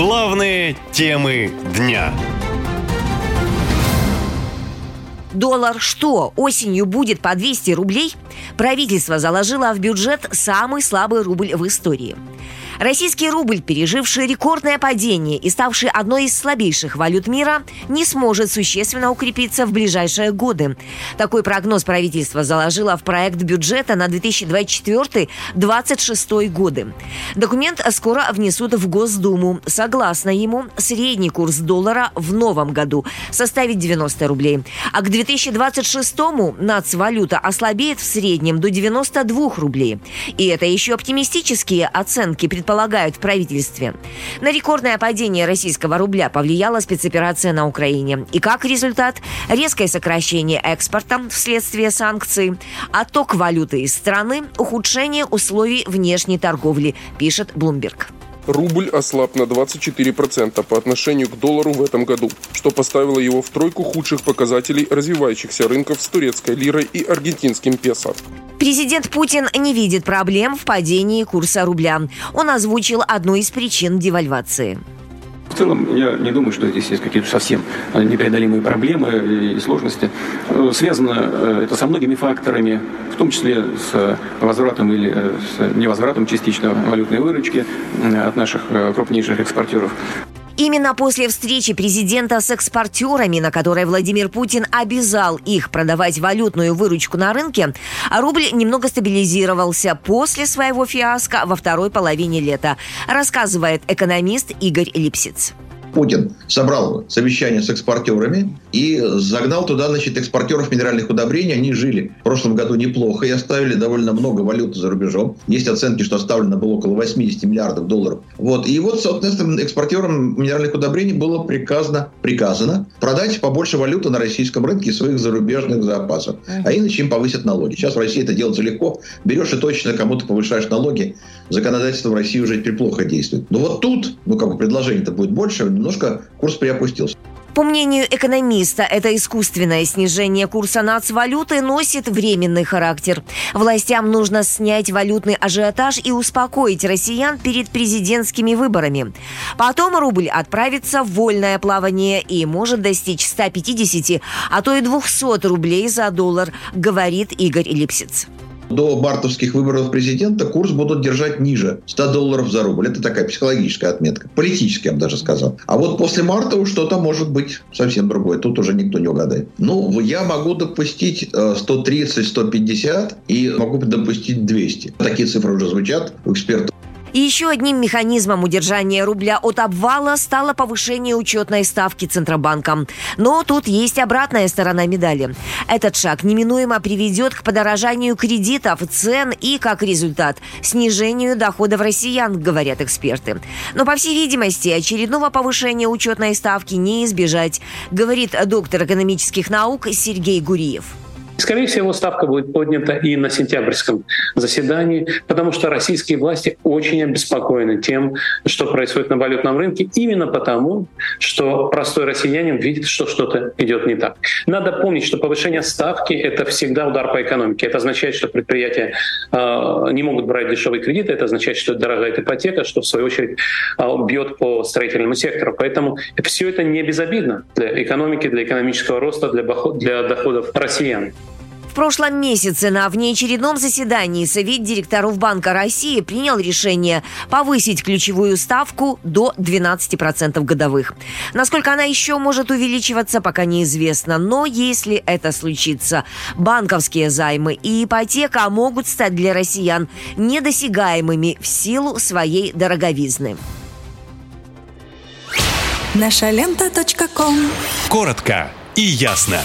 Главные темы дня. Доллар что, осенью будет по 200 рублей? Правительство заложило в бюджет самый слабый рубль в истории. Российский рубль, переживший рекордное падение и ставший одной из слабейших валют мира, не сможет существенно укрепиться в ближайшие годы. Такой прогноз правительство заложило в проект бюджета на 2024-2026 годы. Документ скоро внесут в Госдуму. Согласно ему, средний курс доллара в новом году составит 90 рублей, а к 2026-му нацвалюта ослабеет в среднем до 92 рублей. И это еще оптимистические оценки предполагают предполагают в правительстве. На рекордное падение российского рубля повлияла спецоперация на Украине. И как результат – резкое сокращение экспорта вследствие санкций, отток валюты из страны, ухудшение условий внешней торговли, пишет Bloomberg. Рубль ослаб на 24% по отношению к доллару в этом году, что поставило его в тройку худших показателей развивающихся рынков с турецкой лирой и аргентинским песо. Президент Путин не видит проблем в падении курса рубля. Он озвучил одну из причин девальвации. Целом, я не думаю, что здесь есть какие-то совсем непреодолимые проблемы и сложности. Э, связано э, это со многими факторами, в том числе с возвратом или э, с невозвратом частично валютной выручки от наших крупнейших экспортеров. Именно после встречи президента с экспортерами, на которой Владимир Путин обязал их продавать валютную выручку на рынке, рубль немного стабилизировался после своего фиаско во второй половине лета, рассказывает экономист Игорь Липсиц. Путин собрал совещание с экспортерами и загнал туда, значит, экспортеров минеральных удобрений. Они жили в прошлом году неплохо и оставили довольно много валюты за рубежом. Есть оценки, что оставлено было около 80 миллиардов долларов. Вот. И вот, соответственно, экспортерам минеральных удобрений было приказано, приказано продать побольше валюты на российском рынке своих зарубежных запасов. А иначе им повысят налоги. Сейчас в России это делается легко. Берешь и точно кому-то повышаешь налоги. Законодательство в России уже теперь плохо действует. Но вот тут, ну, как бы предложение-то будет больше, немножко курс приопустился. По мнению экономиста, это искусственное снижение курса нацвалюты носит временный характер. Властям нужно снять валютный ажиотаж и успокоить россиян перед президентскими выборами. Потом рубль отправится в вольное плавание и может достичь 150, а то и 200 рублей за доллар, говорит Игорь Липсиц до мартовских выборов президента курс будут держать ниже 100 долларов за рубль. Это такая психологическая отметка. Политическая, я бы даже сказал. А вот после марта уж что-то может быть совсем другое. Тут уже никто не угадает. Ну, я могу допустить 130-150 э, и могу допустить 200. Такие цифры уже звучат у экспертов. Еще одним механизмом удержания рубля от обвала стало повышение учетной ставки Центробанком. Но тут есть обратная сторона медали. Этот шаг неминуемо приведет к подорожанию кредитов, цен и, как результат, снижению доходов россиян, говорят эксперты. Но, по всей видимости, очередного повышения учетной ставки не избежать, говорит доктор экономических наук Сергей Гуриев. Скорее всего, ставка будет поднята и на сентябрьском заседании, потому что российские власти очень обеспокоены тем, что происходит на валютном рынке, именно потому, что простой россиянин видит, что что-то идет не так. Надо помнить, что повышение ставки — это всегда удар по экономике. Это означает, что предприятия э, не могут брать дешевые кредиты, это означает, что дорогая ипотека, что в свою очередь э, бьет по строительному сектору. Поэтому все это не безобидно для экономики, для экономического роста, для, для доходов россиян. В прошлом месяце на внеочередном заседании Совет директоров Банка России принял решение повысить ключевую ставку до 12% годовых. Насколько она еще может увеличиваться, пока неизвестно. Но если это случится, банковские займы и ипотека могут стать для россиян недосягаемыми в силу своей дороговизны. Наша лента. Коротко и ясно.